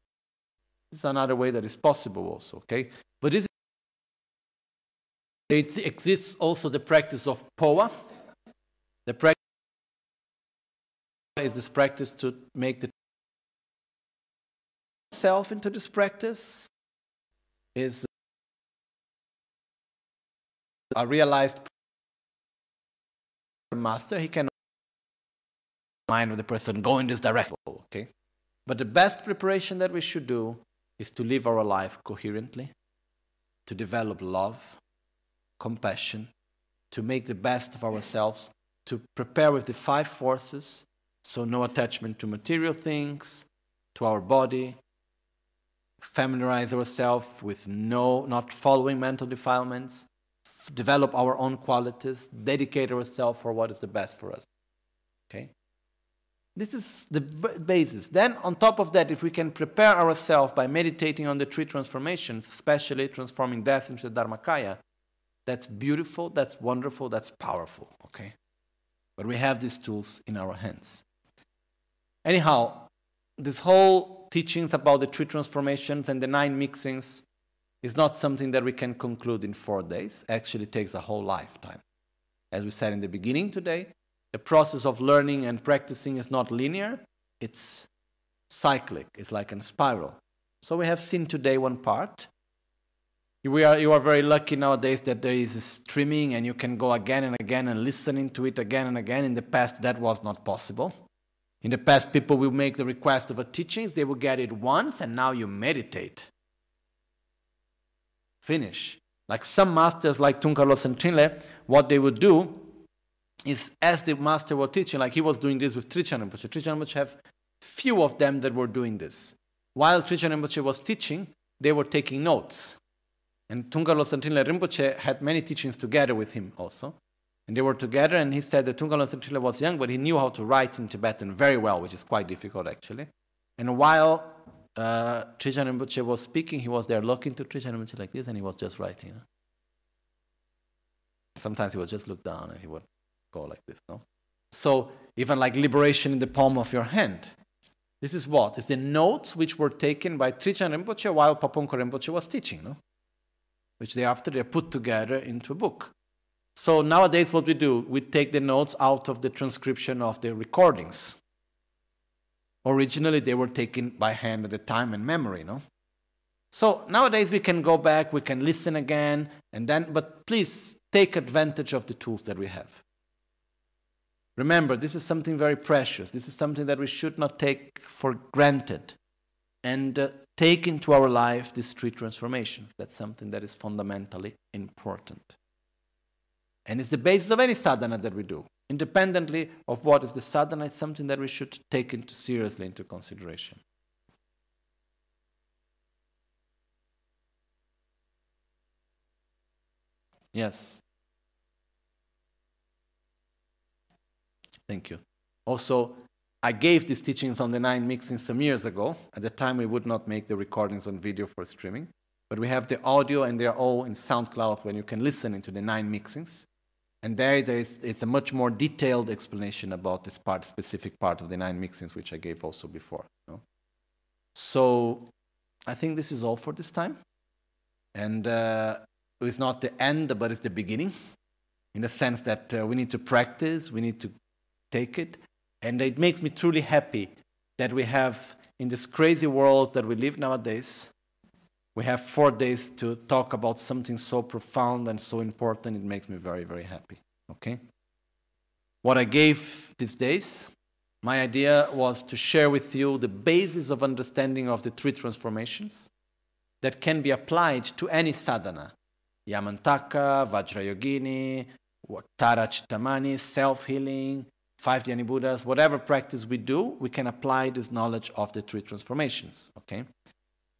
This is another way that is possible also, okay? But this it exists also the practice of phowa. The practice is this practice to make the self into this practice is a realized master. He can mind of the person go in this direction. Okay, but the best preparation that we should do is to live our life coherently, to develop love, compassion, to make the best of ourselves, to prepare with the five forces. So no attachment to material things, to our body, familiarize ourselves with no, not following mental defilements, develop our own qualities, dedicate ourselves for what is the best for us. Okay? This is the basis. Then, on top of that, if we can prepare ourselves by meditating on the three transformations, especially transforming death into the Dharmakaya, that's beautiful, that's wonderful, that's powerful. Okay? But we have these tools in our hands. Anyhow, this whole teachings about the three transformations and the nine mixings is not something that we can conclude in four days. Actually, takes a whole lifetime. As we said in the beginning today, the process of learning and practicing is not linear, it's cyclic, it's like a spiral. So we have seen today one part. We are, you are very lucky nowadays that there is streaming and you can go again and again and listening to it again and again. In the past, that was not possible. In the past, people will make the request of a teachings, they will get it once, and now you meditate. Finish. Like some masters, like Dungkar Losang Trinley, what they would do is as the master was teaching, like he was doing this with Trijang Rinpoche. Rinpoche have few of them that were doing this. While Trijang Rinpoche was teaching, they were taking notes. And Dungkar Losang Trinley Rinpoche had many teachings together with him also. And they were together, and he said that Dungkar Losang was young, but he knew how to write in Tibetan very well, which is quite difficult actually. And while uh, Trijang Rinpoche was speaking, he was there looking to Trijang Rinpoche like this, and he was just writing. Sometimes he would just look down and he would go like this, no? So even like liberation in the palm of your hand. This is what? It's the notes which were taken by Trijang Rinpoche while Pabongka Rinpoche was teaching, no? Which they after they put together into a book. So nowadays, what we do, we take the notes out of the transcription of the recordings. Originally, they were taken by hand at the time and memory, no? So nowadays, we can go back, we can listen again, and then, but please take advantage of the tools that we have. Remember, this is something very precious. This is something that we should not take for granted. And uh, take into our life these three transformations. That's something that is fundamentally important. And it's the basis of any sadhana that we do. Independently of what is the sadhana, it's something that we should take into seriously into consideration. Yes. Thank you. Also, I gave these teachings on the nine mixing some years ago. At the time, we would not make the recordings on video for streaming, but we have the audio and they are all in SoundCloud when you can listen into the nine mixings. And there, there is, it's a much more detailed explanation about this part, specific part of the nine mixings, which I gave also before. No? So I think this is all for this time. And uh, it's not the end, but it's the beginning, in the sense that uh, we need to practice, we need to take it. And it makes me truly happy that we have, in this crazy world that we live nowadays, we have four days to talk about something so profound and so important. It makes me very, very happy. Okay? What I gave these days, my idea was to share with you the basis of understanding of the three transformations that can be applied to any sadhana. Yamantaka, Vajrayogini, Tara Chittamani, self-healing, five Dhyani Buddhas, whatever practice we do, we can apply this knowledge of the three transformations. Okay?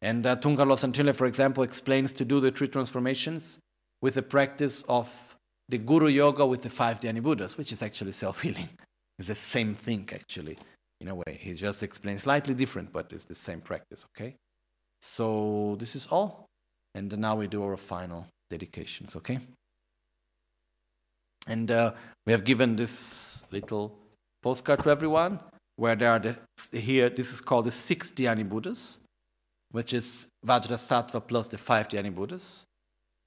And uh, Centrile, for example, explains to do the three transformations, with the practice of the Guru Yoga with the five Dhyani Buddhas, which is actually self healing. It's the same thing, actually, in a way. He just explains slightly different, but it's the same practice, okay? So this is all. And now we do our final dedications, okay? And uh, we have given this little postcard to everyone where there are the, here, this is called the six Dhyani Buddhas, which is Vajrasattva plus the five Dhyani Buddhas.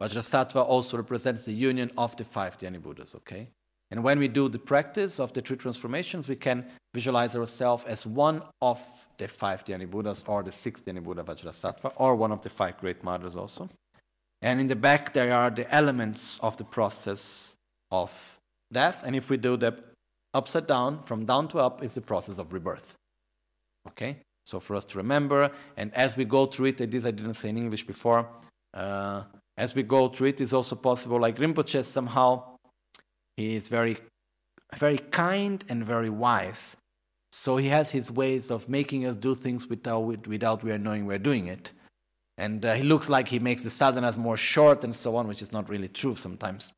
Vajrasattva also represents the union of the five Dhyani Buddhas, okay? And when we do the practice of the three transformations, we can visualize ourselves as one of the five Dhyani Buddhas or the six Dhyani Buddha Vajrasattva or one of the five great mothers also. And in the back, there are the elements of the process of death. And if we do that upside down, from down to up, is the process of rebirth. Okay? So for us to remember, and as we go through it, this I didn't say in English before, uh, as we go through it, it's also possible, like Rinpoche somehow he is very, very kind and very wise. So he has his ways of making us do things without, without we are knowing we're doing it. And uh, he looks like he makes the sadhanas more short and so on, which is not really true sometimes.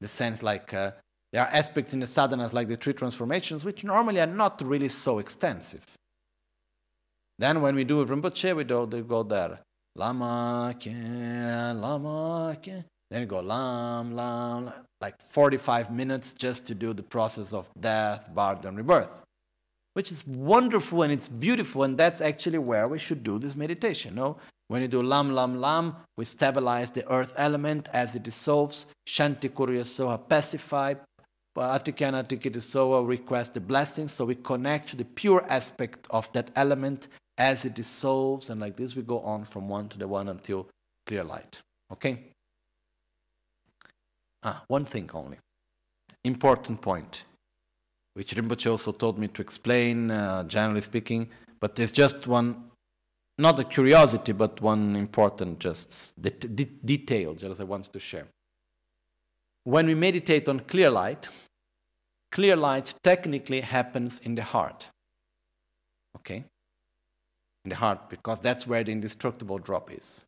The sense like uh, there are aspects in the sadhanas like the three transformations which normally are not really so extensive. Then when we do Rinpoche, we do, we go there. Lama ke, lama ke. Then you go lam, lam, like 45 minutes just to do the process of death, birth, and rebirth, which is wonderful and it's beautiful, and that's actually where we should do this meditation. No? When you do lam, lam, lam, we stabilize the earth element as it dissolves. Shanti Kurya Soha pacify. Atikana Soha request the blessing. So we connect to the pure aspect of that element as it dissolves. And like this, we go on from one to the one until clear light. Okay? Ah, one thing only. Important point, which Rinpoche also told me to explain, uh, generally speaking, but there's just one, not a curiosity, but one important just det- de- detail just I wanted to share. When we meditate on clear light, clear light technically happens in the heart. Okay? In the heart, because that's where the indestructible drop is.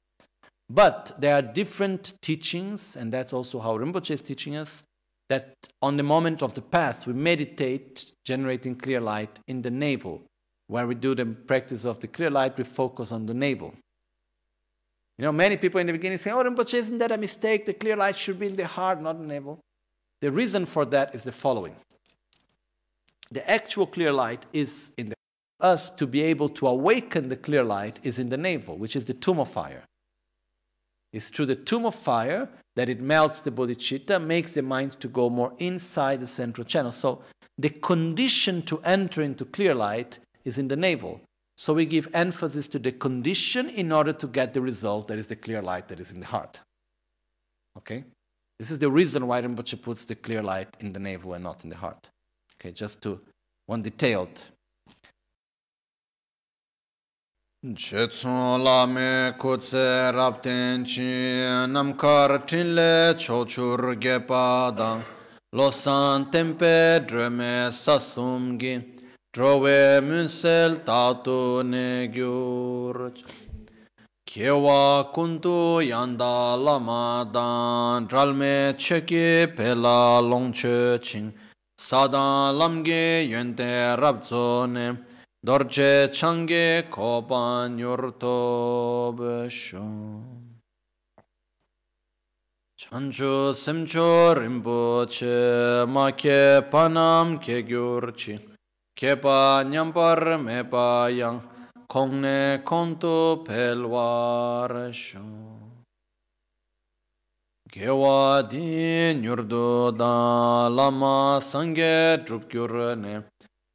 But there are different teachings, and that's also how Rinpoche is teaching us, that on the moment of the path, we meditate generating clear light in the navel. Where we do the practice of the clear light, we focus on the navel. You know, many people in the beginning say, oh, Rinpoche, isn't that a mistake? The clear light should be in the heart, not the navel. The reason for that is the following. The actual clear light is in the us to be able to awaken the clear light is in the navel, which is the tummo fire. It's through the tummo fire that it melts the bodhicitta, makes the mind to go more inside the central channel. So the condition to enter into clear light is in the navel. So we give emphasis to the condition in order to get the result that is the clear light that is in the heart. Okay? This is the reason why Rinpoche puts the clear light in the navel and not in the heart. Okay, just to one detailed Chetsun lame kutse rapten chi namkar tinle chochur gepa dang. Losan tempe dreme sasum gi drove munsel tatu ne gyur kewa kuntu yanda lama dan dralme cheki pela longche ching sadan lamge yente rabzo ne. dorje change kopan yurto besho chancho semcho rimpo che ma ke panam ke gyurchi ke pa nyampar me pa yang. Kongne konto pelwar sho. Gewa di nyurdo da lama sange drup gyurne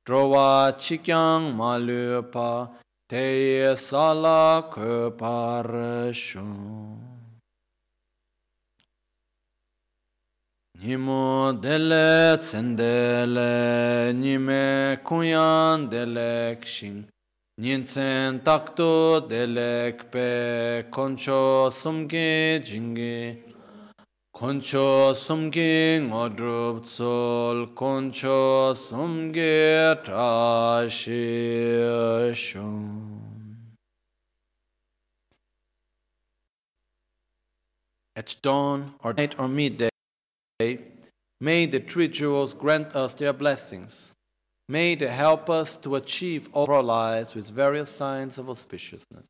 Drowa chikyang malupa, teye sala kuparashun. Nimo dele tsendele, nime kuyan delek shin, nintsen takto delek pe, koncho sumge jingi, Concho sumge ngodrup tsol, concho shum. at dawn or night or midday. May the three jewels grant us their blessings. May they help us to achieve all our lives with various signs of auspiciousness.